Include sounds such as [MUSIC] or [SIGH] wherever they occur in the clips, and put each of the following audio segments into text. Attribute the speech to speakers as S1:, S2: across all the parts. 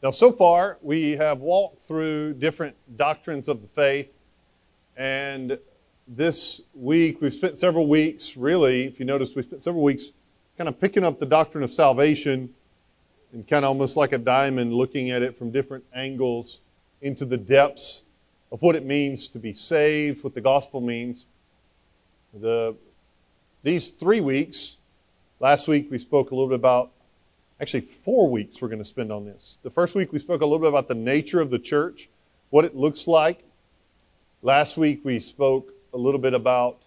S1: Now, so far, we have walked through different doctrines of the faith, and this week, we've spent several weeks, really, if you notice, we spent several weeks kind of picking up the doctrine of salvation and kind of almost like a diamond looking at it from different angles into the depths of what it means to be saved, what the gospel means. The, these three weeks, last week we spoke a little bit about, actually, four weeks we're going to spend on this. The first week we spoke a little bit about the nature of the church, what it looks like. Last week we spoke a little bit about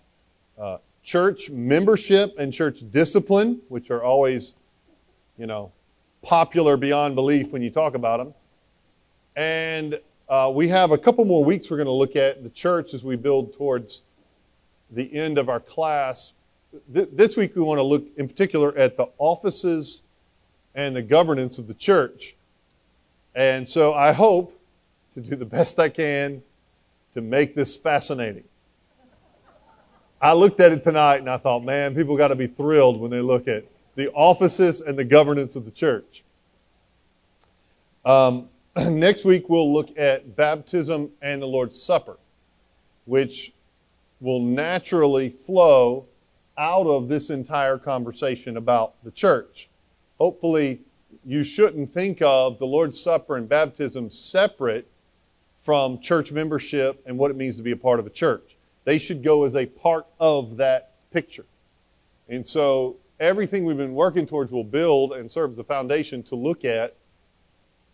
S1: uh, church membership and church discipline, which are always, you know, popular beyond belief when you talk about them. And uh, we have a couple more weeks we're going to look at the church as we build towards the end of our class. Th- this week we want to look in particular at the offices and the governance of the church. And so I hope to do the best I can to make this fascinating. I looked at it tonight and I thought, man, people got to be thrilled when they look at the offices and the governance of the church. Um, [CLEARS THROAT] next week, we'll look at baptism and the Lord's Supper, which will naturally flow out of this entire conversation about the church. Hopefully, you shouldn't think of the Lord's Supper and baptism separate from church membership and what it means to be a part of a church. They should go as a part of that picture. And so everything we've been working towards will build and serve as the foundation to look at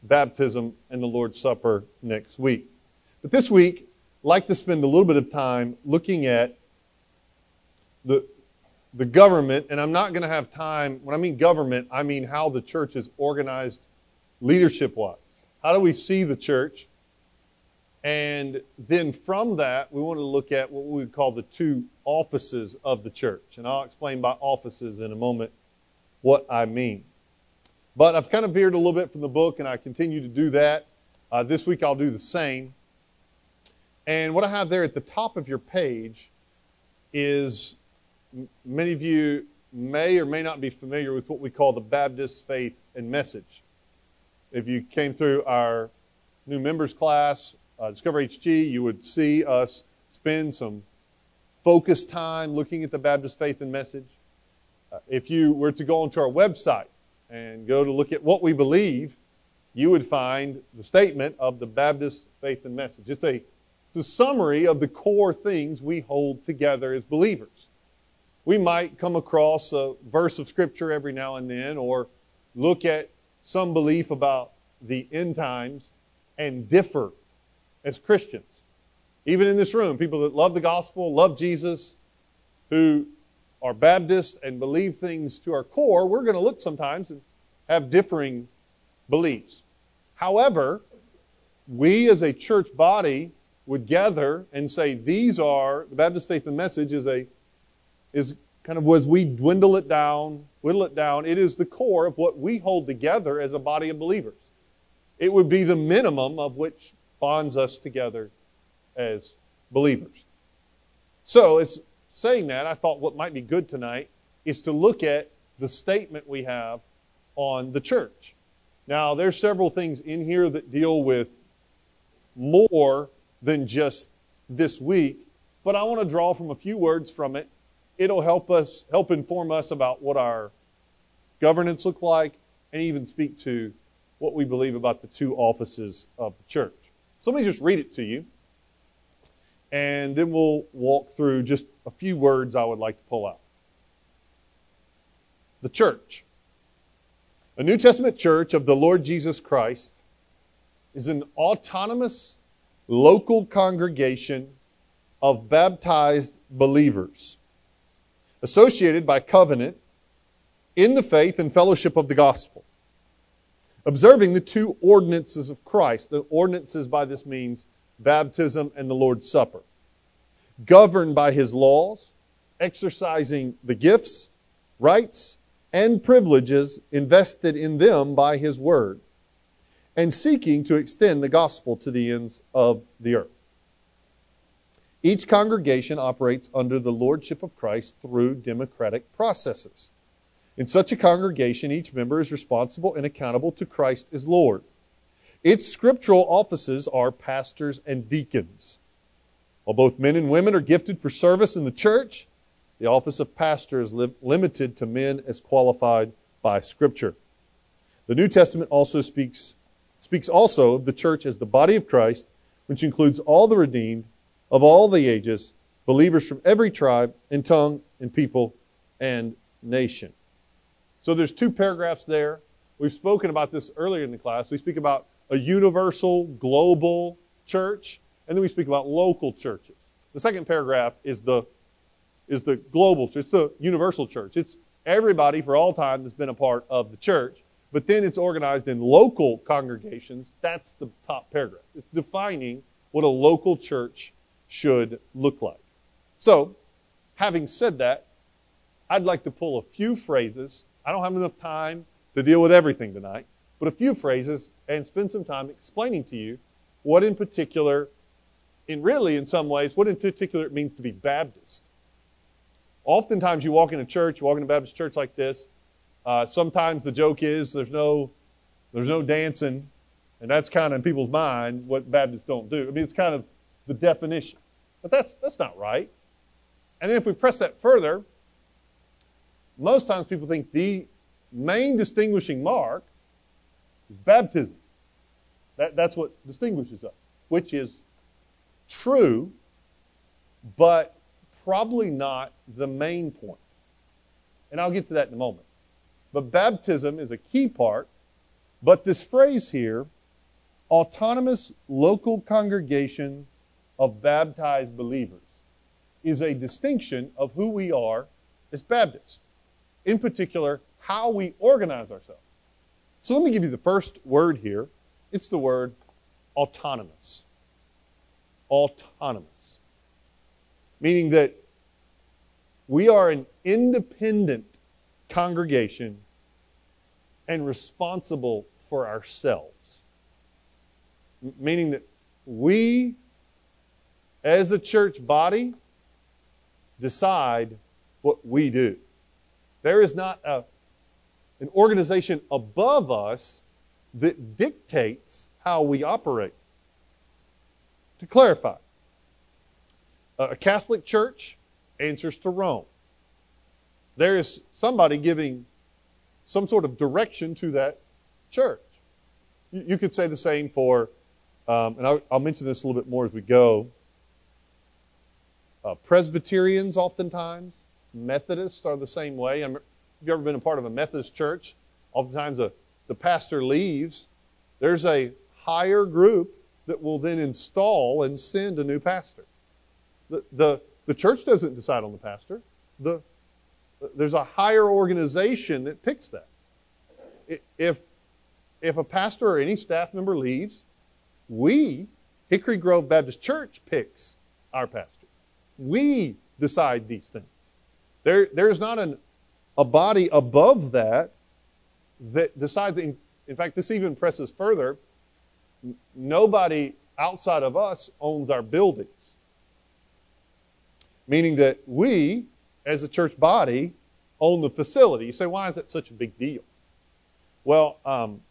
S1: baptism and the Lord's Supper next week. But this week, I'd like to spend a little bit of time looking at the, the government, and I'm not going to have time, when I mean government, I mean how the church is organized leadership wise. How do we see the church? And then from that, we want to look at what we would call the two offices of the church. And I'll explain by offices in a moment what I mean. But I've kind of veered a little bit from the book, and I continue to do that. Uh, this week I'll do the same. And what I have there at the top of your page is many of you may or may not be familiar with what we call the Baptist faith and message. If you came through our new members class uh, Discover HG, you would see us spend some focused time looking at the Baptist faith and message. Uh, if you were to go onto our website and go to look at what we believe, you would find the statement of the Baptist faith and message. It's a, it's a summary of the core things we hold together as believers. We might come across a verse of Scripture every now and then or look at some belief about the end times and differ as Christians. Even in this room, people that love the gospel, love Jesus, who are Baptists and believe things to our core, we're going to look sometimes and have differing beliefs. However, we as a church body would gather and say these are the Baptist faith and message is a is kind of as we dwindle it down, whittle it down, it is the core of what we hold together as a body of believers. It would be the minimum of which bonds us together as believers. So, as saying that, I thought what might be good tonight is to look at the statement we have on the church. Now, there's several things in here that deal with more than just this week, but I want to draw from a few words from it. It'll help us, help inform us about what our governance look like, and even speak to what we believe about the two offices of the church. So let me just read it to you. And then we'll walk through just a few words I would like to pull out. The church. A New Testament church of the Lord Jesus Christ is an autonomous local congregation of baptized believers associated by covenant in the faith and fellowship of the gospel observing the two ordinances of Christ. The ordinances by this means baptism and the Lord's Supper. Governed by his laws, exercising the gifts, rights, and privileges invested in them by his word, and seeking to extend the gospel to the ends of the earth. Each congregation operates under the lordship of Christ through democratic processes. In such a congregation, each member is responsible and accountable to Christ as Lord. Its scriptural offices are pastors and deacons. While both men and women are gifted for service in the church, the office of pastor is li- limited to men as qualified by Scripture. The New Testament also speaks, speaks also of the church as the body of Christ, which includes all the redeemed of all the ages, believers from every tribe and tongue and people and nation. So there's two paragraphs there. We've spoken about this earlier in the class. We speak about a universal, global church, and then we speak about local churches. The second paragraph is the is the global church, it's the universal church. It's everybody for all time that's been a part of the church. But then it's organized in local congregations. That's the top paragraph. It's defining what a local church should look like. So, having said that, I'd like to pull a few phrases. I don't have enough time to deal with everything tonight, but a few phrases and spend some time explaining to you what in particular, in really in some ways, what in particular it means to be Baptist. Oftentimes you walk in a church, you walk in a Baptist church like this, uh, sometimes the joke is there's no, there's no dancing, and that's kind of in people's mind what Baptists don't do. I mean, it's kind of the definition. But that's, that's not right. And then if we press that further, most times people think the main distinguishing mark is baptism. That, that's what distinguishes us, which is true, but probably not the main point. And I'll get to that in a moment. But baptism is a key part. But this phrase here, autonomous local congregations of baptized believers, is a distinction of who we are as Baptists in particular, how we organize ourselves. So let me give you the first word here. It's the word autonomous. Autonomous. Meaning that we are an independent congregation and responsible for ourselves. Meaning that we, as a church body, decide what we do. There is not a, an organization above us that dictates how we operate. To clarify, a Catholic church answers to Rome. There is somebody giving some sort of direction to that church. You, could say the same for, um, and I'll, I'll, mention this a little bit more as we go. Uh, Presbyterians, oftentimes, Methodists are the same way. Have you ever been a part of a Methodist church? Oftentimes, a, the pastor leaves. There's a higher group that will then install and send a new pastor. The, the, the church doesn't decide on the pastor. The, there's a higher organization that picks that. If, if a pastor or any staff member leaves, we, Hickory Grove Baptist Church, picks our pastor. We decide these things. There, there's not an, a body above that that decides. In, in fact, this even presses further. Nobody outside of us owns our buildings. Meaning that we, as a church body, own the facility. You say, why is that such a big deal? Well, um,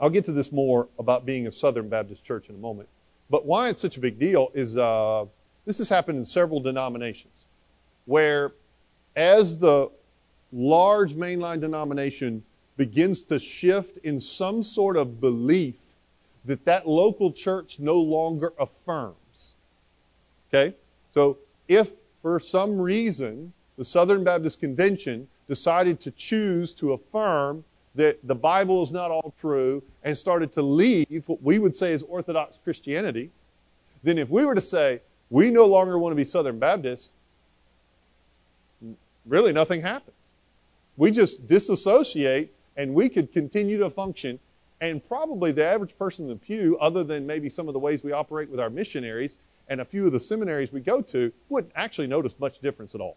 S1: I'll get to this more about being a Southern Baptist church in a moment. But why it's such a big deal is uh, this has happened in several denominations where as the large mainline denomination begins to shift in some sort of belief that that local church no longer affirms. Okay? So if for some reason the Southern Baptist Convention decided to choose to affirm that the Bible is not all true and started to leave what we would say is Orthodox Christianity, then if we were to say, we no longer want to be Southern Baptists, really nothing happens. We just disassociate and we could continue to function. And probably the average person in the pew, other than maybe some of the ways we operate with our missionaries and a few of the seminaries we go to, wouldn't actually notice much difference at all.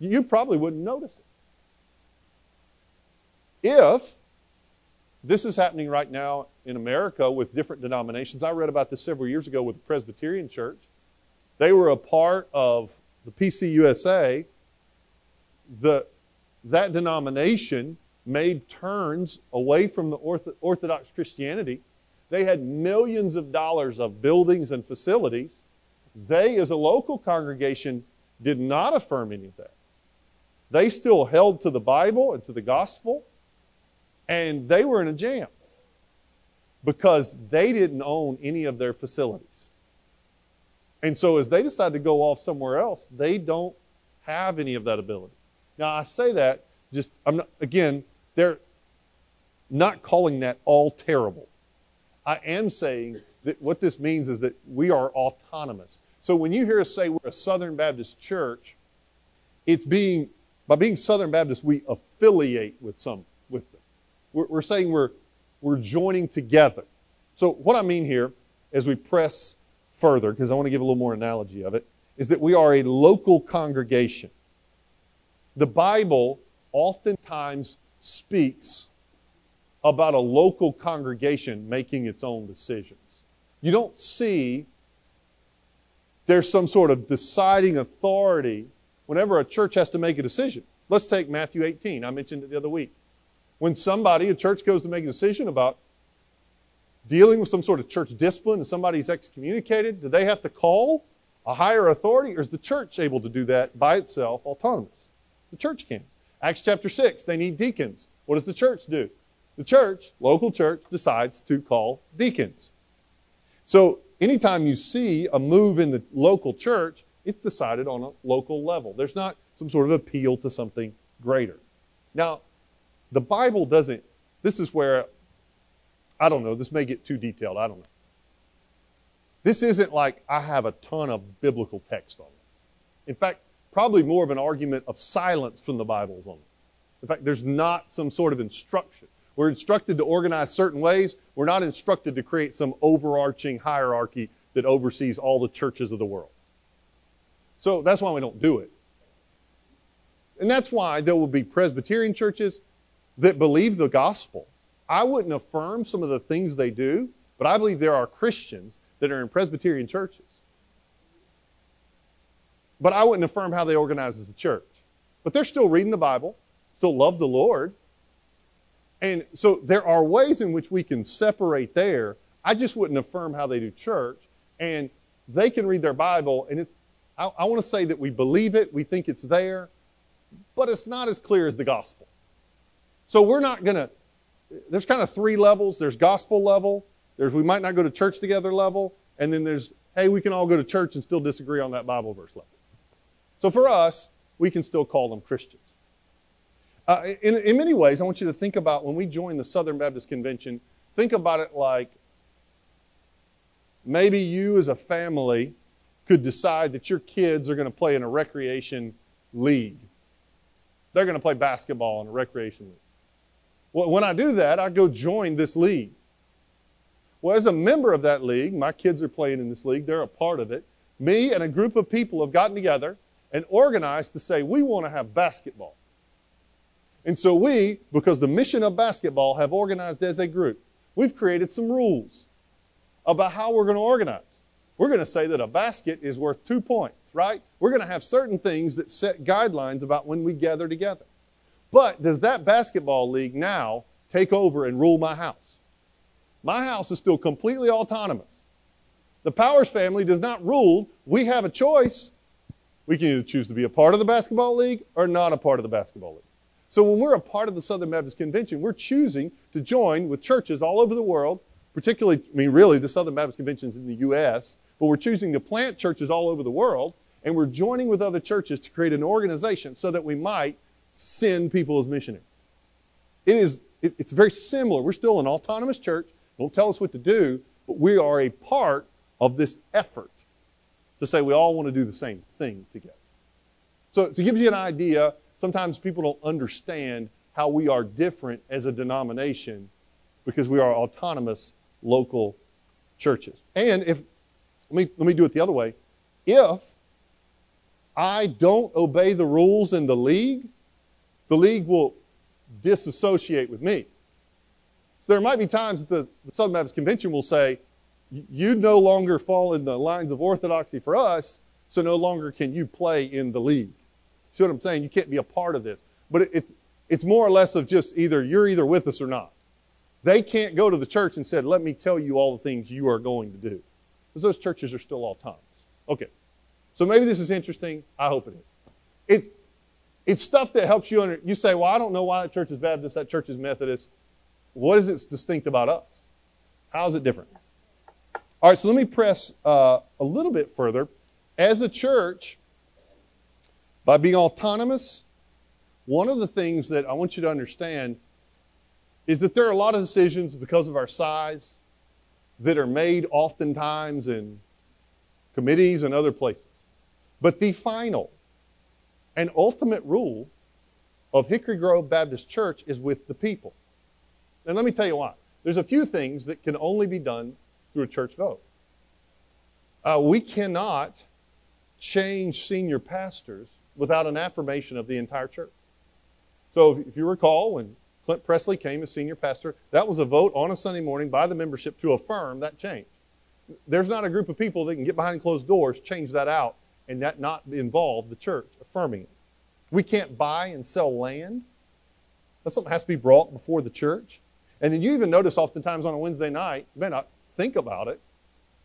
S1: You probably wouldn't notice it. If this is happening right now in America with different denominations, I read about this several years ago with the Presbyterian Church. They were a part of the PCUSA, the, that denomination made turns away from the Orthodox Christianity They had millions of dollars of buildings and facilities. They, as a local congregation, did not affirm any of that. They still held to the Bible and to the gospel, and they were in a jam because they didn't own any of their facilities. And so, as they decide to go off somewhere else, they don't have any of that ability. Now, I say that just, I'm not, again, they're not calling that all terrible. I am saying that what this means is that we are autonomous. So when you hear us say we're a Southern Baptist church, it's being, by being Southern Baptist, we affiliate with some, with them. We're, we're saying we're, we're joining together. So what I mean here, as we press further, because I want to give a little more analogy of it, is that we are a local congregation. The Bible oftentimes speaks about a local congregation making its own decisions. You don't see there's some sort of deciding authority whenever a church has to make a decision. Let's take Matthew 18. I mentioned it the other week. When somebody, a church goes to make a decision about dealing with some sort of church discipline and somebody's excommunicated, do they have to call a higher authority or is the church able to do that by itself, autonomous? The church can. Acts chapter 6, they need deacons. What does the church do? The church, local church, decides to call deacons. So anytime you see a move in the local church, it's decided on a local level. There's not some sort of appeal to something greater. Now, the Bible doesn't, this is where, I don't know, this may get too detailed, I don't know. This isn't like I have a ton of biblical text on this. In fact, probably more of an argument of silence from the Bibles on this. In fact, there's not some sort of instruction. We're instructed to organize certain ways. We're not instructed to create some overarching hierarchy that oversees all the churches of the world. So that's why we don't do it. And that's why there will be Presbyterian churches that believe the gospel. I wouldn't affirm some of the things they do, but I believe there are Christians that are in Presbyterian churches. But I wouldn't affirm how they organize as a church. But they're still reading the Bible, still love the Lord. And so there are ways in which we can separate there. I just wouldn't affirm how they do church. And they can read their Bible, and it, I, I want to say that we believe it, we think it's there, but it's not as clear as the gospel. So we're not going to, there's kind of three levels. There's gospel level, there's we might not go to church together level, and then there's, hey, we can all go to church and still disagree on that Bible verse level. So for us, we can still call them Christians. Uh, in, in many ways, I want you to think about when we join the Southern Baptist Convention, think about it like maybe you as a family could decide that your kids are going to play in a recreation league. They're going to play basketball in a recreation league. Well, when I do that, I go join this league. Well, as a member of that league, my kids are playing in this league, they're a part of it. Me and a group of people have gotten together and organized to say we want to have basketball. And so we, because the mission of basketball, have organized as a group. We've created some rules about how we're going to organize. We're going to say that a basket is worth two points, right? We're going to have certain things that set guidelines about when we gather together. But does that basketball league now take over and rule my house? My house is still completely autonomous. The Powers family does not rule. We have a choice. We can either choose to be a part of the basketball league or not a part of the basketball league. So when we're a part of the Southern Baptist Convention, we're choosing to join with churches all over the world, particularly, I mean, really, the Southern Baptist Convention is in the U.S., but we're choosing to plant churches all over the world, and we're joining with other churches to create an organization so that we might send people as missionaries. It is, it, it's very similar. We're still an autonomous church. Don't tell us what to do, but we are a part of this effort to say we all want to do the same thing together. So, it gives you an idea, sometimes people don't understand how we are different as a denomination because we are autonomous local churches. And if, let me, let me do it the other way. If I don't obey the rules in the league, the league will disassociate with me. So there might be times that the, the Southern Baptist Convention will say, you no longer fall in the lines of orthodoxy for us, so no longer can you play in the league. See what I'm saying? You can't be a part of this. But it, it's, it's more or less of just either you're either with us or not. They can't go to the church and said, let me tell you all the things you are going to do. Because those churches are still autonomous. Okay. So maybe this is interesting. I hope it is. It's, it's stuff that helps you under, you say, well, I don't know why that church is Baptist, that church is Methodist. What is it distinct about us? How is it different? All right, so let me press uh, a little bit further. As a church, by being autonomous, one of the things that I want you to understand is that there are a lot of decisions because of our size that are made oftentimes in committees and other places. But the final and ultimate rule of Hickory Grove Baptist Church is with the people. And let me tell you why. There's a few things that can only be done through a church vote. Uh, we cannot change senior pastors without an affirmation of the entire church. So if you recall, when Clint Pressley came as senior pastor, that was a vote on a Sunday morning by the membership to affirm that change. There's not a group of people that can get behind closed doors, change that out, and that not involve the church affirming it. We can't buy and sell land. That's something that has to be brought before the church. And then you even notice oftentimes on a Wednesday night, you may not think about it,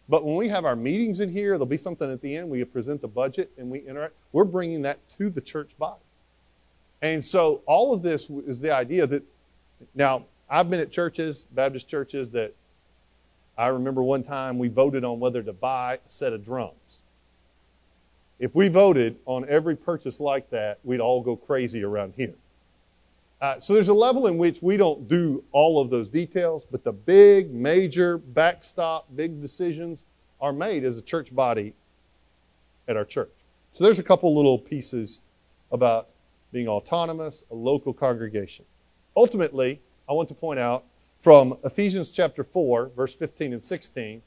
S1: but when we have our meetings in here, there'll be something at the end. We present the budget and we interact. We're bringing that to the church body. And so all of this is the idea that now I've been at churches, Baptist churches, that I remember one time we voted on whether to buy a set of drums. If we voted on every purchase like that, we'd all go crazy around here. Uh, so there's a level in which we don't do all of those details, but the big, major, backstop, big decisions are made as a church body at our church. So there's a couple little pieces about being autonomous, a local congregation. Ultimately, I want to point out from Ephesians chapter 4, verse 15 and 16,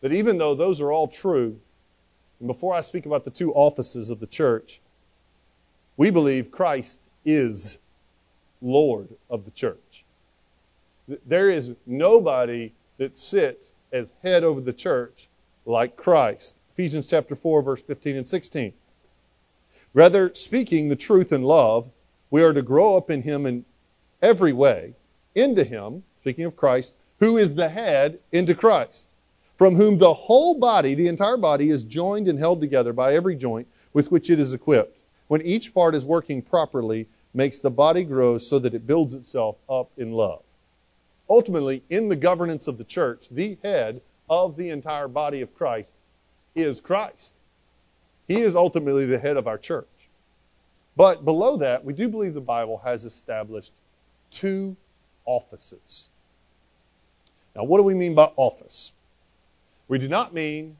S1: that even though those are all true, and before I speak about the two offices of the church, we believe Christ is Lord of the church. There is nobody that sits as head over the church like Christ. Ephesians chapter 4, verse 15 and 16. Rather, speaking the truth in love, we are to grow up in Him in every way, into Him, speaking of Christ, who is the head, into Christ, from whom the whole body, the entire body, is joined and held together by every joint with which it is equipped. When each part is working properly, makes the body grow so that it builds itself up in love. Ultimately, in the governance of the church, the head of the entire body of Christ is Christ. He is ultimately the head of our church. But below that, we do believe the Bible has established two offices. Now, what do we mean by office? We do not mean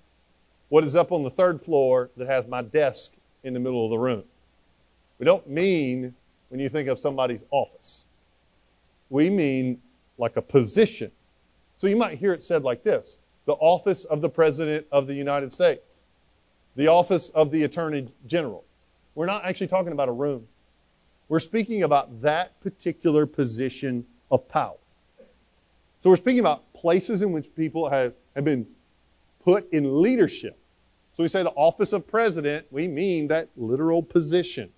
S1: what is up on the third floor that has my desk in the middle of the room. We don't mean when you think of somebody's office. We mean like a position. So you might hear it said like this the office of the President of the United States, the office of the Attorney General. We're not actually talking about a room. We're speaking about that particular position of power. So we're speaking about places in which people have, have been put in leadership. So we say the office of president, we mean that literal position.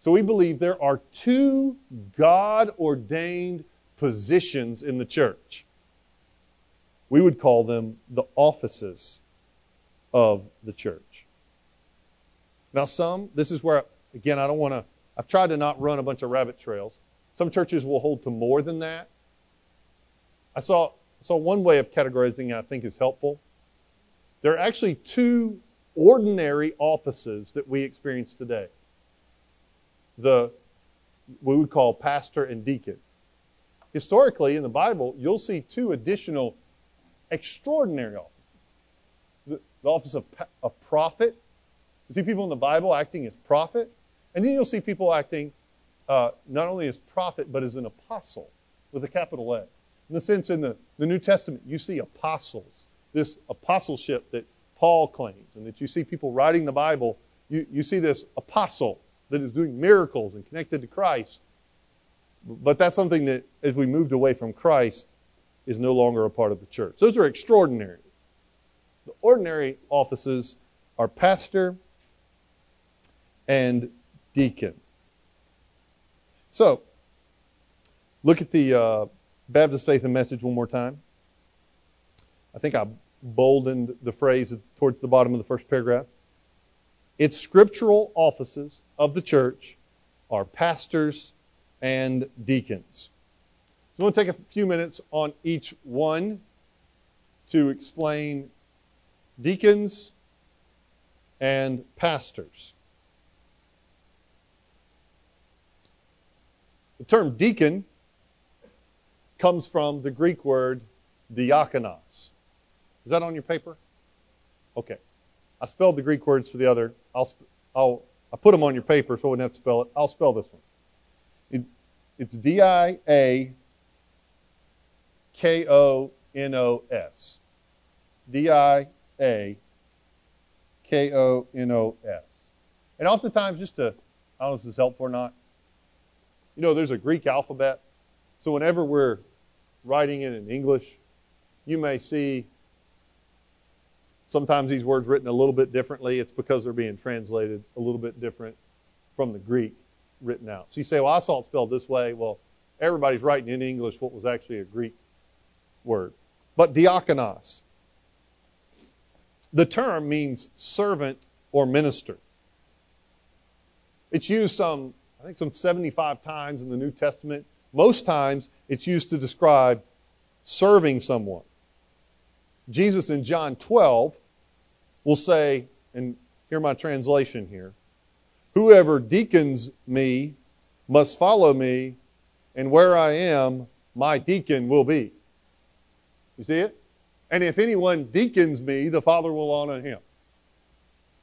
S1: So we believe there are two God ordained positions in the church. We would call them the offices of the church. Now, some, this is where, again, I don't want to, I've tried to not run a bunch of rabbit trails. Some churches will hold to more than that. I saw, saw one way of categorizing I think is helpful. There are actually two ordinary offices that we experience today the we would call pastor and deacon. Historically, in the Bible, you'll see two additional extraordinary offices the, the office of, a prophet. You see people in the Bible acting as prophet, and then you'll see people acting uh, not only as prophet, but as an apostle with a capital A. In the sense, in the, the New Testament, you see apostles, this apostleship that Paul claims, and that you see people writing the Bible, you, you see this apostle that is doing miracles and connected to Christ. But that's something that, as we moved away from Christ, is no longer a part of the church. Those are extraordinary. The ordinary offices are pastor and deacon. So, look at the uh, Baptist Faith and Message one more time. I think I boldened the phrase towards the bottom of the first paragraph. Its scriptural offices of the church are pastors and deacons. So I'm going to take a few minutes on each one to explain deacons and pastors. The term deacon comes from the Greek word diakonos. Is that on your paper? Okay. I spelled the Greek words for the other. I'll, I'll, I put them on your paper so I wouldn't have to spell it. I'll spell this one. It, it's D I A K O N O S. D I A K O N O S. And oftentimes, just to, I don't know if this is helpful or not, you know, there's a Greek alphabet. So whenever we're writing it in English, you may see sometimes these words written a little bit differently. It's because they're being translated a little bit different from the Greek written out. So you say, well, I saw it spelled this way. Well, everybody's writing in English what was actually a Greek word. But diakonos, the term means servant or minister. It's used some, I think, some 75 times in the New Testament. Most times it's used to describe serving someone. Jesus in John 12 will say, and hear my translation here Whoever deacons me must follow me, and where I am, my deacon will be. You see it? And if anyone deacons me, the Father will honor him.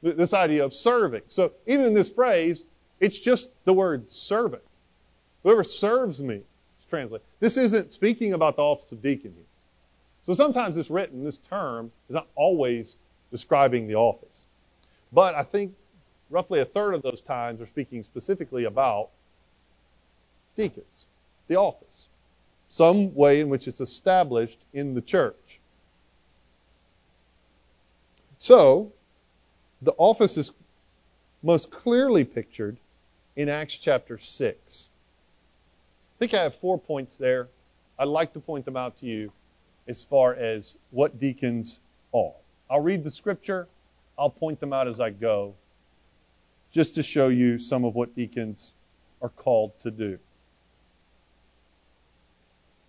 S1: This idea of serving. So even in this phrase, it's just the word servant. Whoever serves me is translated. This isn't speaking about the office of deacon here. So sometimes it's written, this term is not always describing the office. But I think roughly a third of those times are speaking specifically about deacons, the office, some way in which it's established in the church. So, the office is most clearly pictured in Acts chapter 6. I think I have four points there. I'd like to point them out to you as far as what deacons are. I'll read the scripture, I'll point them out as I go, just to show you some of what deacons are called to do.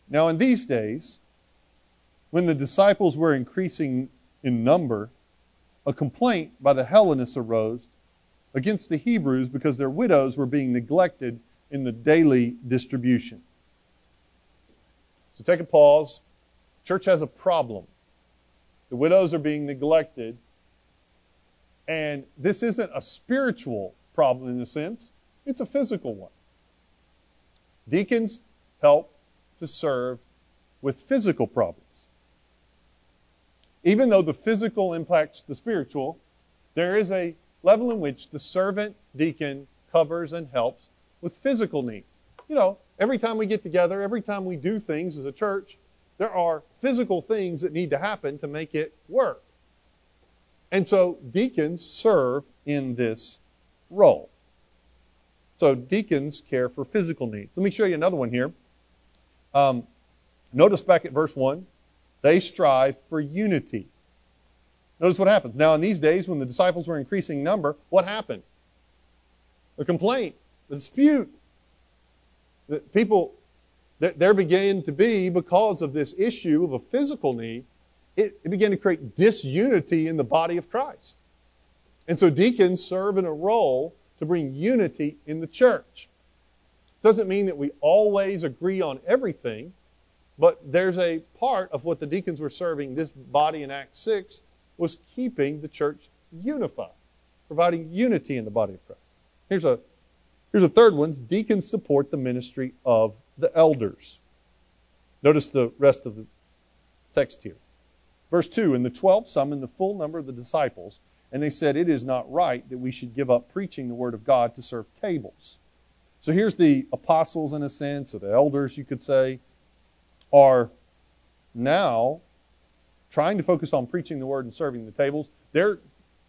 S1: Now, in these days, when the disciples were increasing in number, a complaint by the Hellenists arose against the Hebrews because their widows were being neglected in the daily distribution. So take a pause. Church has a problem. The widows are being neglected. And this isn't a spiritual problem in a sense, it's a physical one. Deacons help to serve with physical problems. Even though the physical impacts the spiritual, there is a level in which the servant deacon covers and helps with physical needs. You know, every time we get together, every time we do things as a church, there are physical things that need to happen to make it work. And so deacons serve in this role. So deacons care for physical needs. Let me show you another one here. Um, notice back at verse 1 they strive for unity. Notice what happens. Now, in these days, when the disciples were increasing number, what happened? A complaint, a dispute. That people there began to be, because of this issue of a physical need, it, it began to create disunity in the body of Christ. And so deacons serve in a role to bring unity in the church. Doesn't mean that we always agree on everything, but there's a part of what the deacons were serving this body in Acts 6 was keeping the church unified, providing unity in the body of Christ. Here's a, here's a third one. Deacons support the ministry of the elders. Notice the rest of the text here. Verse 2 And the twelve summoned the full number of the disciples, and they said, It is not right that we should give up preaching the word of God to serve tables. So here's the apostles, in a sense, or the elders, you could say, are now trying to focus on preaching the word and serving the tables. They're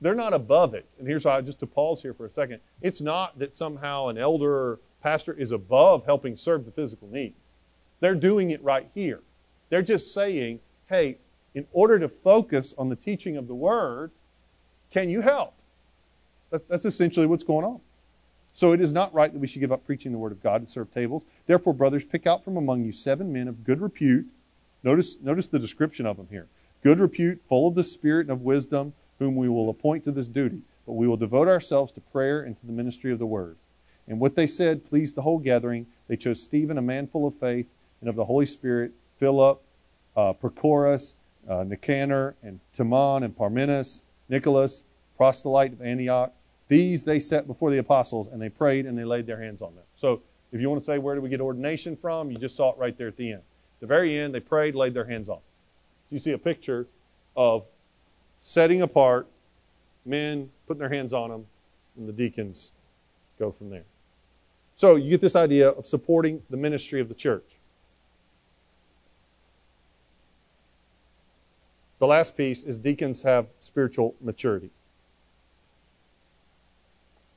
S1: they're not above it. And here's how just to pause here for a second. It's not that somehow an elder pastor is above helping serve the physical needs. They're doing it right here. They're just saying, hey, in order to focus on the teaching of the word, can you help? That's essentially what's going on. So it is not right that we should give up preaching the word of God to serve tables. Therefore, brothers, pick out from among you seven men of good repute. Notice, notice the description of them here. Good repute, full of the spirit and of wisdom, whom we will appoint to this duty. But we will devote ourselves to prayer and to the ministry of the word. And what they said pleased the whole gathering. They chose Stephen, a man full of faith and of the Holy Spirit, Philip, uh, Prochorus, uh, Nicanor, and Timon, and Parmenas, Nicholas, proselyte of Antioch. These they set before the apostles, and they prayed and they laid their hands on them. So, if you want to say where do we get ordination from, you just saw it right there at the end. At the very end, they prayed, laid their hands on. You see a picture of setting apart men, putting their hands on them, and the deacons go from there. So you get this idea of supporting the ministry of the church. The last piece is deacons have spiritual maturity.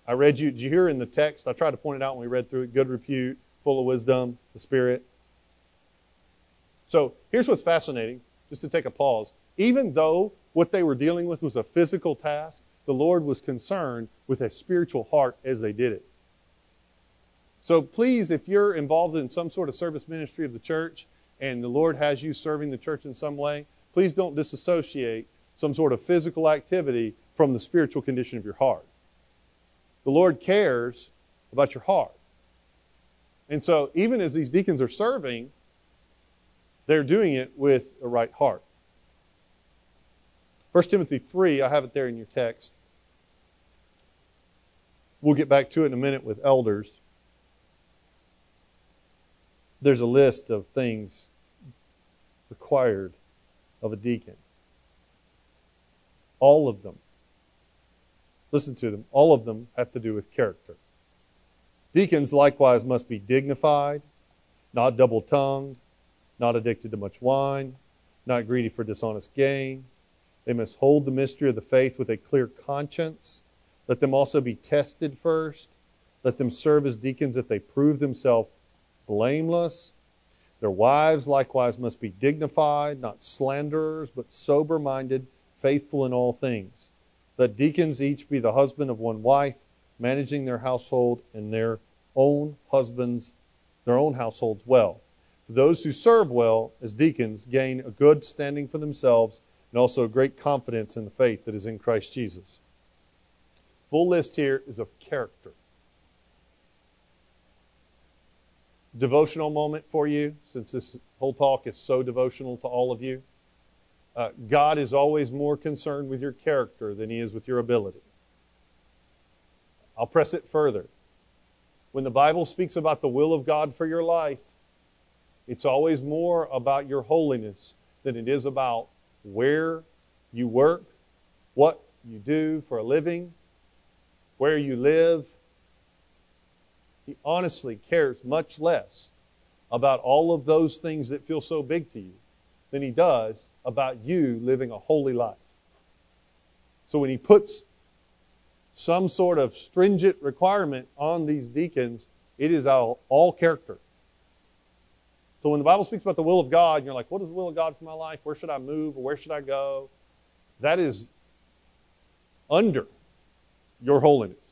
S1: I read you, did you hear in the text? I tried to point it out when we read through it good repute, full of wisdom, the Spirit. So here's what's fascinating, just to take a pause. Even though what they were dealing with was a physical task, the Lord was concerned with a spiritual heart as they did it. So please, if you're involved in some sort of service ministry of the church and the Lord has you serving the church in some way, please don't disassociate some sort of physical activity from the spiritual condition of your heart. The Lord cares about your heart. And so, even as these deacons are serving, they're doing it with a right heart. 1 Timothy 3, I have it there in your text. We'll get back to it in a minute with elders. There's a list of things required of a deacon. All of them Listen to them. All of them have to do with character. Deacons likewise must be dignified, not double tongued, not addicted to much wine, not greedy for dishonest gain. They must hold the mystery of the faith with a clear conscience. Let them also be tested first. Let them serve as deacons if they prove themselves blameless. Their wives likewise must be dignified, not slanderers, but sober minded, faithful in all things. Let deacons each be the husband of one wife, managing their household and their own husbands, their own households well. For those who serve well as deacons gain a good standing for themselves and also great confidence in the faith that is in Christ Jesus. Full list here is of character. Devotional moment for you, since this whole talk is so devotional to all of you. Uh, God is always more concerned with your character than he is with your ability. I'll press it further. When the Bible speaks about the will of God for your life, it's always more about your holiness than it is about where you work, what you do for a living, where you live. He honestly cares much less about all of those things that feel so big to you than he does about you living a holy life. So when he puts some sort of stringent requirement on these deacons, it is all, all character. So when the Bible speaks about the will of God, you're like, what is the will of God for my life? Where should I move where should I go? That is under your holiness.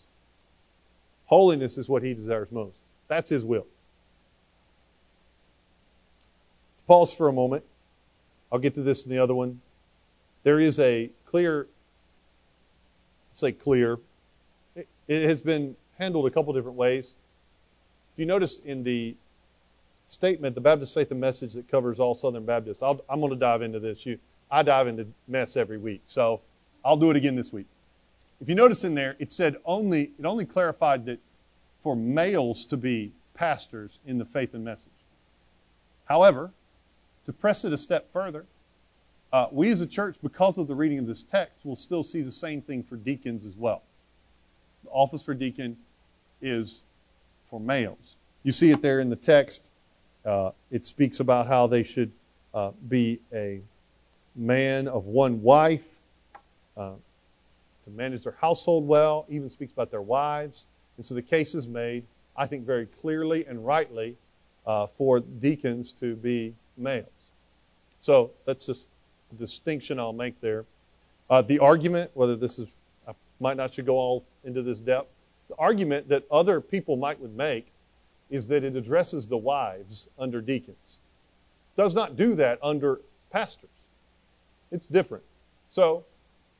S1: Holiness is what he desires most. That's his will. Pause for a moment. I'll get to this in the other one. There is a clear, say clear, it, it has been handled a couple different ways. You notice in the statement, the Baptist Faith and Message that covers all Southern Baptists, i am going to dive into this. You, I dive into mess every week, so I'll do it again this week. If you notice in there, it said only it only clarified that for males to be pastors in the faith and message. However, to press it a step further, uh, we as a church, because of the reading of this text, will still see the same thing for deacons as well. The office for deacon is for males. You see it there in the text. Uh, it speaks about how they should uh, be a man of one wife, uh, to manage their household well, even speaks about their wives. And so the case is made, I think, very clearly and rightly uh, for deacons to be males. So that's just a distinction I'll make there. Uh, the argument, whether this is, I might not should go all into this depth, the argument that other people might would make is that it addresses the wives under deacons. Does not do that under pastors. It's different. So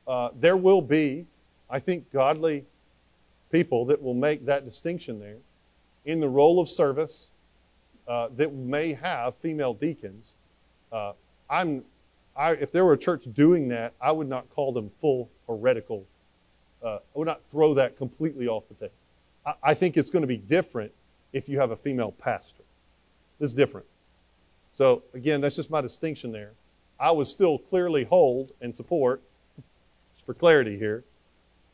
S1: uh, there will be, I think, godly people that will make that distinction there in the role of service uh, that may have female deacons. Uh, I'm, I, if there were a church doing that, I would not call them full heretical. Uh, I would not throw that completely off the table. I, I think it's going to be different if you have a female pastor. It's different. So again, that's just my distinction there. I would still clearly hold and support, for clarity here,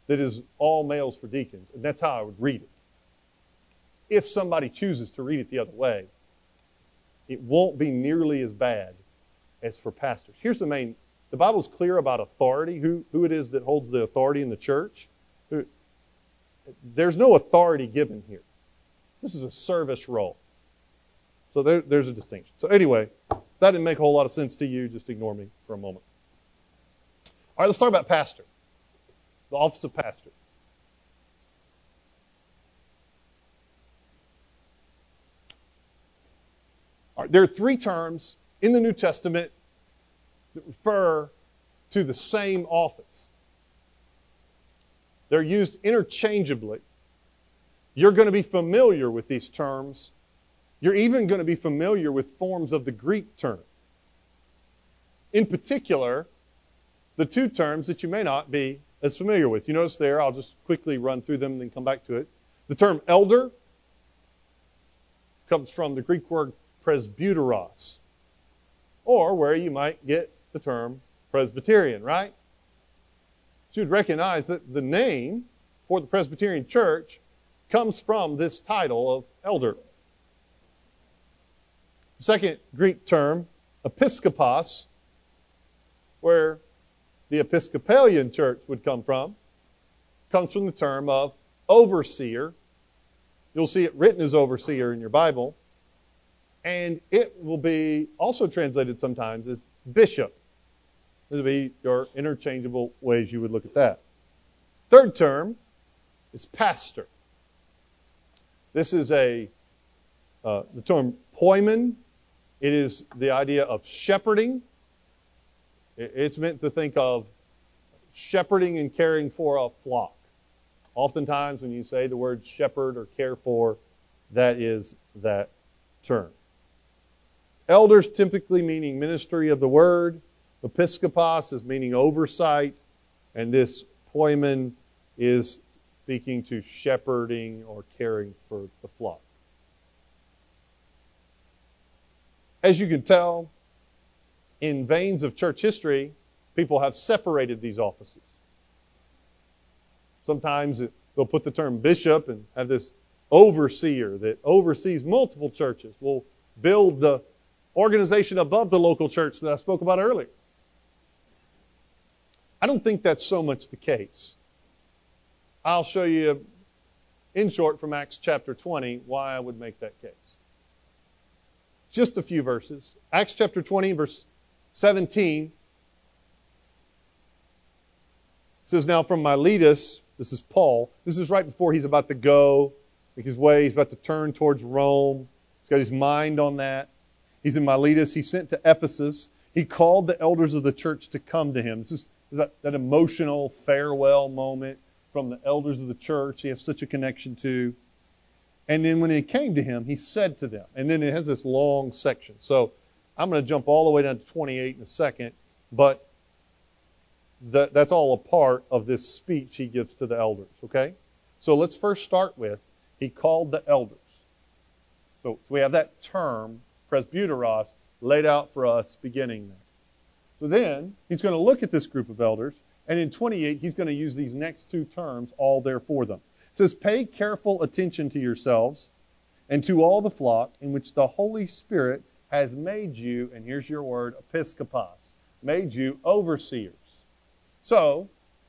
S1: that is all males for deacons, and that's how I would read it. If somebody chooses to read it the other way, it won't be nearly as bad as for pastors. Here's the main the Bible's clear about authority, who, who it is that holds the authority in the church. There's no authority given here. This is a service role. So there, there's a distinction. So anyway, that didn't make a whole lot of sense to you. Just ignore me for a moment. All right, let's talk about pastor, the office of pastor. All right, there are three terms in the New Testament that refer to the same office. They're used interchangeably. You're going to be familiar with these terms. You're even going to be familiar with forms of the Greek term. In particular, the two terms that you may not be as familiar with. You notice there, I'll just quickly run through them and then come back to it. The term elder comes from the Greek word presbyteros, or where you might get the term Presbyterian, right? you'd recognize that the name for the Presbyterian church comes from this title of elder. The second Greek term, episkopos, where the Episcopalian church would come from, comes from the term of overseer. You'll see it written as overseer in your Bible. And it will be also translated sometimes as bishop. These would be your interchangeable ways you would look at that. Third term is pastor. This is a uh, the term poimen. It is the idea of shepherding. It's meant to think of shepherding and caring for a flock. Oftentimes, when you say the word shepherd or care for, that is that term. Elders typically meaning ministry of the word. Episkopos is meaning oversight. And this poimen is speaking to shepherding or caring for the flock. As you can tell, in veins of church history, people have separated these offices. Sometimes they'll put the term bishop and have this overseer that oversees multiple churches, will build the organization above the local church that I spoke about earlier. I don't think that's so much the case. I'll show you, in short, from Acts chapter 20, why I would make that case. Just a few verses. Acts chapter 20, verse 17 says, Now from Miletus, this is Paul, this is right before he's about to go, make his way, he's about to turn towards Rome. He's got his mind on that. He's in Miletus. He's sent to Ephesus. He called the elders of the church to come to him. This is, is that, that emotional farewell moment from the elders of the church he has such a connection to. And then when he came to him, he said to them, and then it has this long section. So I'm going to jump all the way down to 28 in a second, but that, that's all a part of this speech he gives to the elders, okay? So let's first start with he called the elders. So, we have that term, presbyteros, laid out for us beginning there. So then he's going to look at this group of elders and in 28, he's going to use these next two terms, all there for them. It says, Pay careful attention to yourselves and to all the flock in which the Holy Spirit has made you, and here's your word, episkopos, made you overseers. So,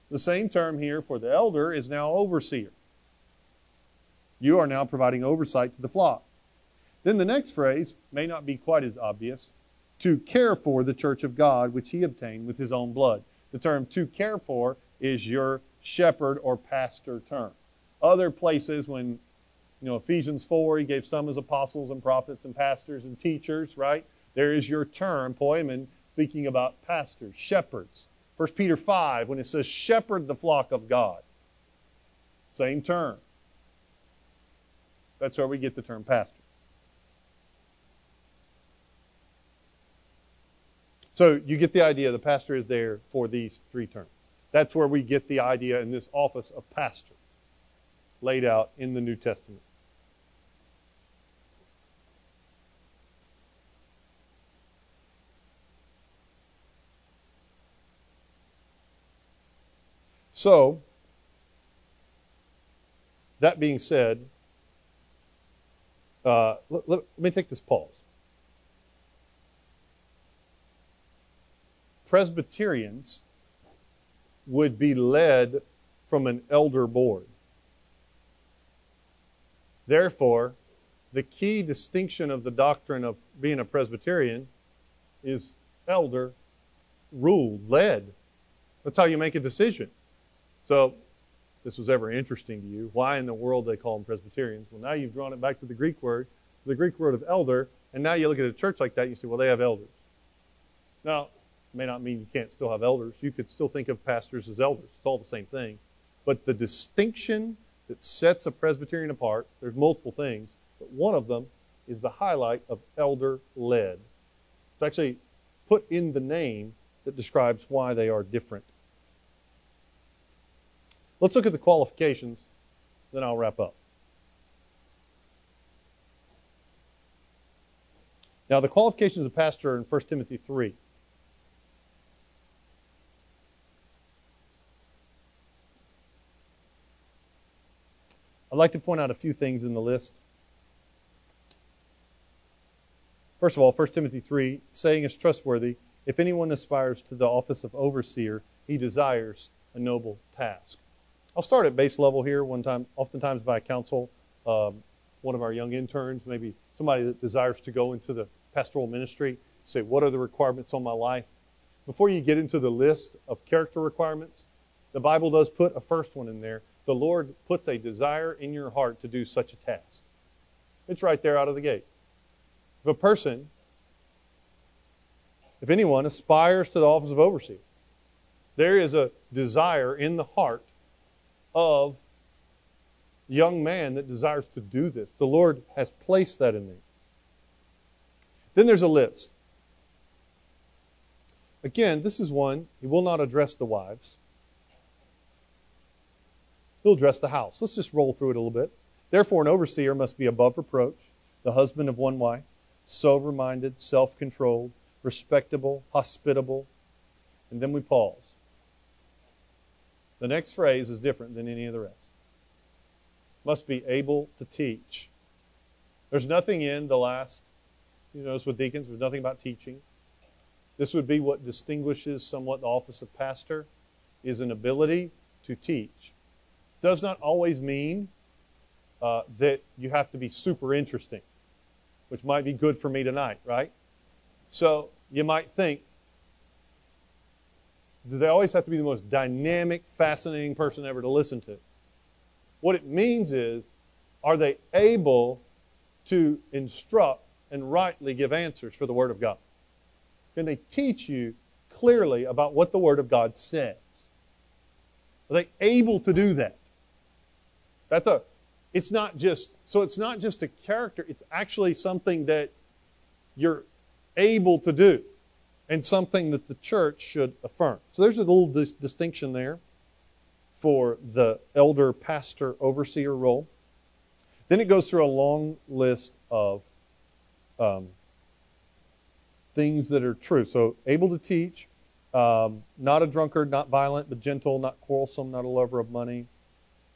S1: the same term here for the elder is now overseer. You are now providing oversight to the flock. Then the next phrase may not be quite as obvious to care for the church of God, which he obtained with his own blood. The term to care for is your shepherd or pastor term. Other places, when you know Ephesians 4, he gave some as apostles and prophets and pastors and teachers, right? There is your term, poimen, speaking about pastors, shepherds. 1 Peter 5, when it says shepherd the flock of God. Same term. That's where we get the term pastor. So you get the idea the pastor is there for these three terms. That's where we get the idea in this office of pastor laid out in the New Testament. So, that being said, uh, let, let, let me take this pause. Presbyterians would be led from an elder board. Therefore, the key distinction of the doctrine of being a Presbyterian is elder ruled, led. That's how you make a decision. So, this was ever interesting to you, why in the world they call them Presbyterians? Well, now you've drawn it back to the Greek word, the Greek word of elder, and now you look at a church like that, and you say, well, they have elders. Now, may not mean you can't still have elders. You could still think of pastors as elders. It's all the same thing. But the distinction that sets a Presbyterian apart, there's multiple things, but one of them is the highlight of elder led. It's actually put in the name that describes why they are different. Let's look at the qualifications, then I'll wrap up. Now, the qualifications of pastor in 1 Timothy 3. I'd like to point out a few things in the list. First of all, 1 Timothy 3, saying is trustworthy. If anyone aspires to the office of overseer, he desires a noble task. I'll start at base level here. One time, oftentimes by counsel, um, one of our young interns, maybe somebody that desires to go into the pastoral ministry, say, what are the requirements on my life? Before you get into the list of character requirements, the Bible does put a first one in there the Lord puts a desire in your heart to do such a task. It's right there out of the gate. If a person, if anyone aspires to the office of overseer, there is a desire in the heart of young man that desires to do this. The Lord has placed that in me. Then there's a list. Again, this is one, he will not address the wives. He'll address the house. Let's just roll through it a little bit. Therefore, an overseer must be above reproach, the husband of one wife, sober minded, self controlled, respectable, hospitable. And then we pause. The next phrase is different than any of the rest. Must be able to teach. There's nothing in the last, you notice with deacons, there's nothing about teaching. This would be what distinguishes somewhat the office of pastor, is an ability to teach does not always mean uh, that you have to be super interesting, which might be good for me tonight, right? So you might think, they always have to be the most dynamic, fascinating person ever to listen to? What it means is, are they able to instruct and rightly give answers for the Word of God? Can they teach you clearly about what the Word of God says? Are they able to do that? That's a, it's not just, so it's not just a character, it's actually something that you're able to do and something that the church should affirm. So there's a little dis- distinction there for the elder, pastor, overseer role. Then it goes through a long list of um, things that are true. So, able to teach, um, not a drunkard, not violent, but gentle, not quarrelsome, not a lover of money,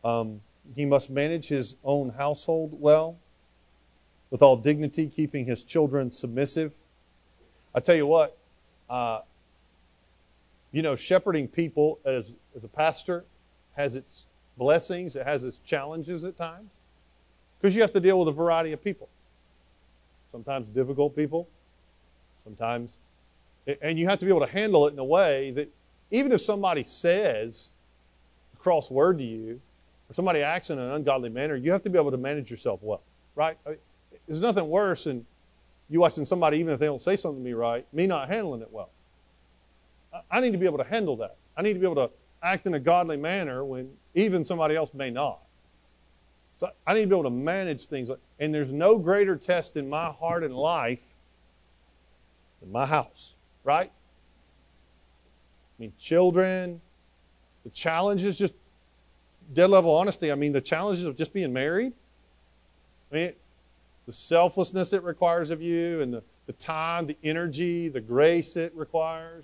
S1: um, he must manage his own household well, with all dignity, keeping his children submissive. I tell you what, uh, you know, shepherding people as, as a pastor has its blessings, it has its challenges at times, because you have to deal with a variety of people. sometimes difficult people, sometimes. And you have to be able to handle it in a way that even if somebody says a cross word to you, or somebody acts in an ungodly manner, you have to be able to manage yourself well, right? I mean, there's nothing worse than you watching somebody, even if they don't say something to me right, me not handling it well. I need to be able to handle that. I need to be able to act in a godly manner when even somebody else may not. So I need to be able to manage things. And there's no greater test in my heart and life than my house, right? I mean, children, the challenges, just dead level honesty. I mean, the challenges of just being married. I mean, the selflessness it requires of you, and the, the time, the energy, the grace it requires.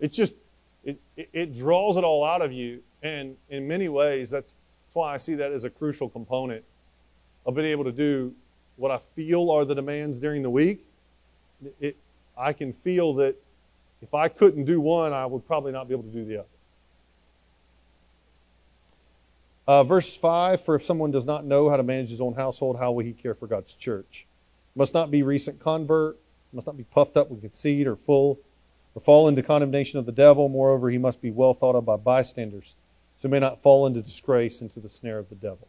S1: It just it, it, it draws it all out of you. And in many ways, that's, that's why I see that as a crucial component of being able to do what I feel are the demands during the week. It, I can feel that if I couldn't do one, I would probably not be able to do the other. Uh, verse 5 For if someone does not know how to manage his own household, how will he care for God's church? Must not be recent convert, must not be puffed up with conceit or full, or fall into condemnation of the devil. Moreover, he must be well thought of by bystanders, so he may not fall into disgrace into the snare of the devil.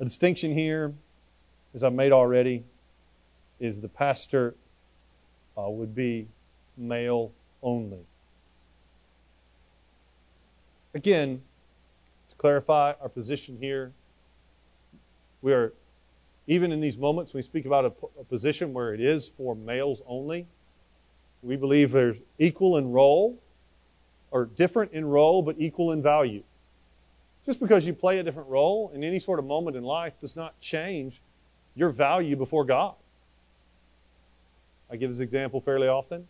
S1: A distinction here, as I've made already, is the pastor uh, would be male only. Again, to clarify our position here, we are, even in these moments, we speak about a, a position where it is for males only. We believe there's equal in role, or different in role, but equal in value. Just because you play a different role in any sort of moment in life does not change your value before God. I give this example fairly often.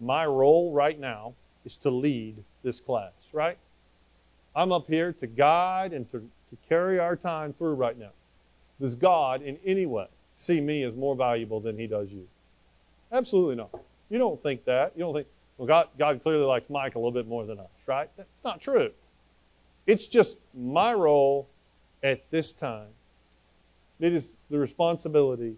S1: My role right now is to lead this class, right? I'm up here to guide and to, to carry our time through right now. Does God in any way see me as more valuable than he does you? Absolutely not. You don't think that. You don't think, well, God, God clearly likes Mike a little bit more than us, right? That's not true. It's just my role at this time. It is the responsibility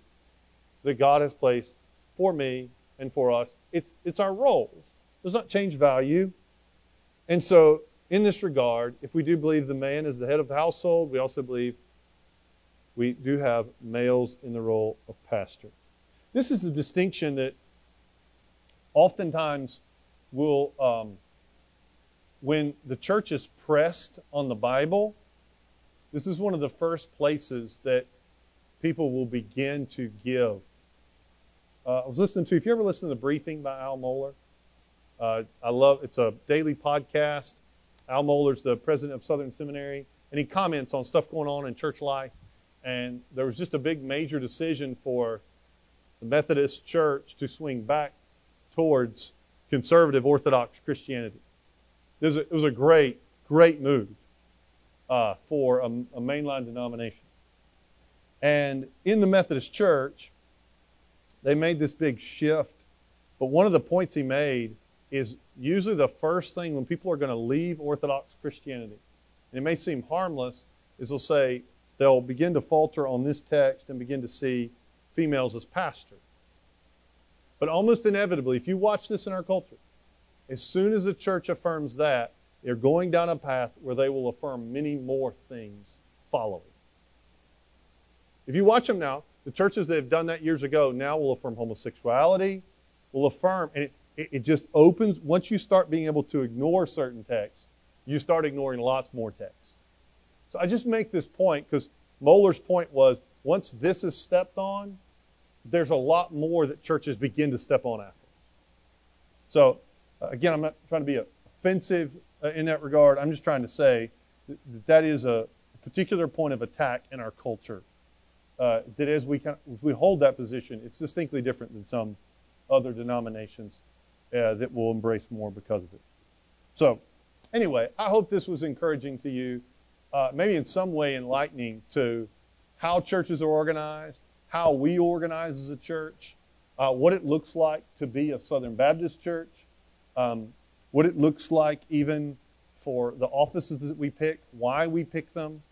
S1: that God has placed for me and for us. It's, it's our roles. It does not change value. And so in this regard, if we do believe the man is the head of the household, we also believe we do have males in the role of pastor. This is the distinction that oftentimes will, um, when the church is pressed on the Bible, this is one of the first places that people will begin to give. Uh, I was listening to, if you ever listen to the briefing by Al Mohler, uh, I love, it's a daily podcast. Al Mohler's the president of Southern Seminary, and he comments on stuff going on in church life. And there was just a big major decision for the Methodist Church to swing back towards conservative Orthodox Christianity. It was a, it was a great, great move uh, for a, a mainline denomination. And in the Methodist Church, they made this big shift. But one of the points he made is usually the first thing when people are going to leave Orthodox Christianity, and it may seem harmless, is they'll say they'll begin to falter on this text and begin to see females as pastor. But almost inevitably, if you watch this in our culture, as soon as the church affirms that, they're going down a path where they will affirm many more things following. If you watch them now, the churches that have done that years ago now will affirm homosexuality, will affirm, and it, it, it just opens, once you start being able to ignore certain texts, you start ignoring lots more texts. So I just make this point because Mohler's point was once this is stepped on, there's a lot more that churches begin to step on after. So, uh, again, I'm not trying to be offensive uh, in that regard. I'm just trying to say that that is a particular point of attack in our culture. Uh, that as we, kind of, we hold that position, it's distinctly different than some other denominations uh, that will embrace more because of it. So, anyway, I hope this was encouraging to you, uh, maybe in some way enlightening to how churches are organized, how we organize as a church, uh, what it looks like to be a Southern Baptist church, um, what it looks like even for the offices that we pick, why we pick them,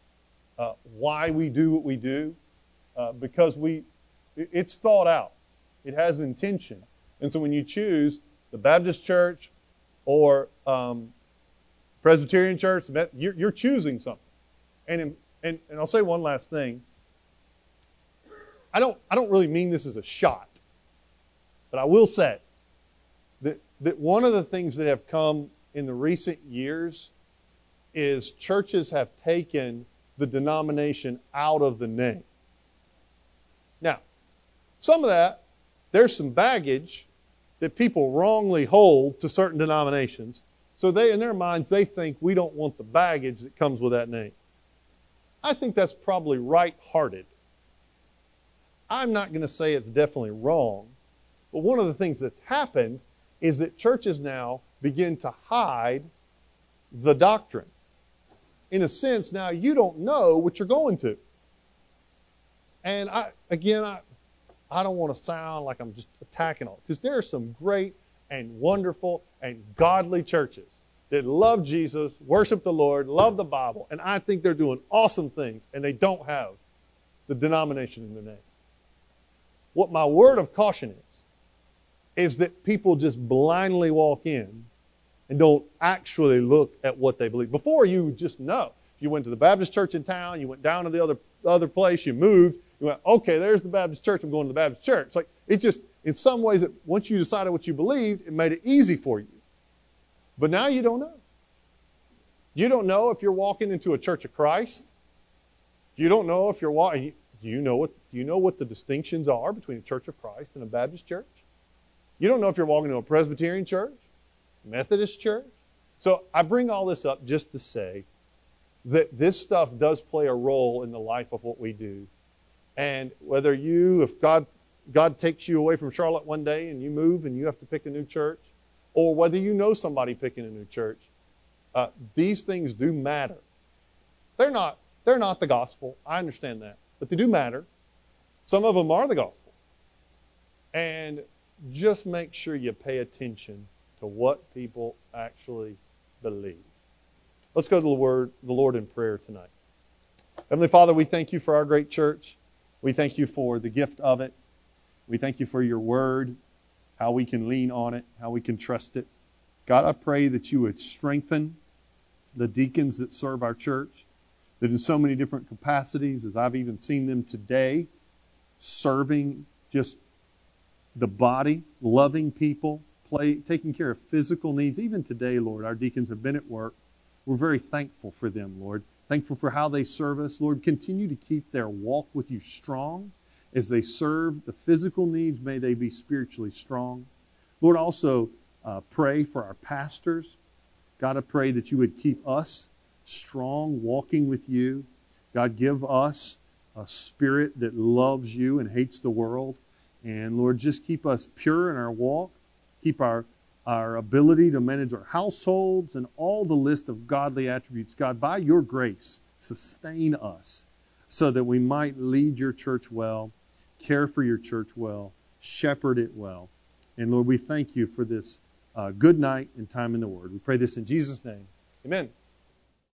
S1: uh, why we do what we do, uh, because we it's thought out. It has intention. And so when you choose the Baptist church or um, Presbyterian church, you're, choosing something. And, in, and, and I'll say one last thing. I don't, I don't really mean this as a shot, but I will say that, that one of the things that have come in the recent years is churches have taken the denomination out of the name. Now, some of that, there's some baggage that people wrongly hold to certain denominations. So they, in their minds, they think we don't want the baggage that comes with that name. I think that's probably right hearted. I'm not going to say it's definitely wrong, but one of the things that's happened is that churches now begin to hide the doctrine. In a sense, now you don't know what you're going to. And I, again, I, I don't want to sound like I'm just attacking all, because there are some great and wonderful and godly churches that love Jesus, worship the Lord, love the Bible, and I think they're doing awesome things, and they don't have the denomination in their name. What my word of caution is, is that people just blindly walk in and don't actually look at what they believe. Before you just know. You went to the Baptist church in town, you went down to the other, other place, you moved, you went, okay, there's the Baptist church. I'm going to the Baptist church. Like, it just, in some ways, it, once you decided what you believed, it made it easy for you. But now you don't know. You don't know if you're walking into a church of Christ. You don't know if you're walking. Do you know what? Do you know what the distinctions are between a church of Christ and a Baptist church? You don't know if you're walking to a Presbyterian church, Methodist church. So I bring all this up just to say that this stuff does play a role in the life of what we do and whether you, if God, God takes you away from Charlotte one day and you move and you have to pick a new church, or whether you know somebody picking a new church, uh, these things do matter. They're not, they're not the gospel. I understand that. But they do matter. Some of them are the gospel. And just make sure you pay attention to what people actually believe. Let's go to the word, the Lord in prayer tonight. Heavenly Father, we thank you for our great church. We thank you for the gift of it. We thank you for your word, how we can lean on it, how we can trust it. God, I pray that you would strengthen the deacons that serve our church, that in so many different capacities, as I've even seen them today, serving just the body, loving people, play, taking care of physical needs. Even today, Lord, our deacons have been at work. We're very thankful for them, Lord. Thankful for how they serve us. Lord, continue to keep their walk with you strong as they serve the physical needs. May they be spiritually strong. Lord, also uh, pray for our pastors. God, I pray that you would keep us strong, walking with you. God, give us a spirit that loves you and hates the world. And Lord, just keep us pure in our walk. Keep our our ability to manage our households, and all the list of godly attributes. God, by your grace, sustain us so that we might lead your church well, care for your church well, shepherd it well. And Lord, we thank you for this uh, good night and time in the Word. We pray this in Jesus' name. Amen.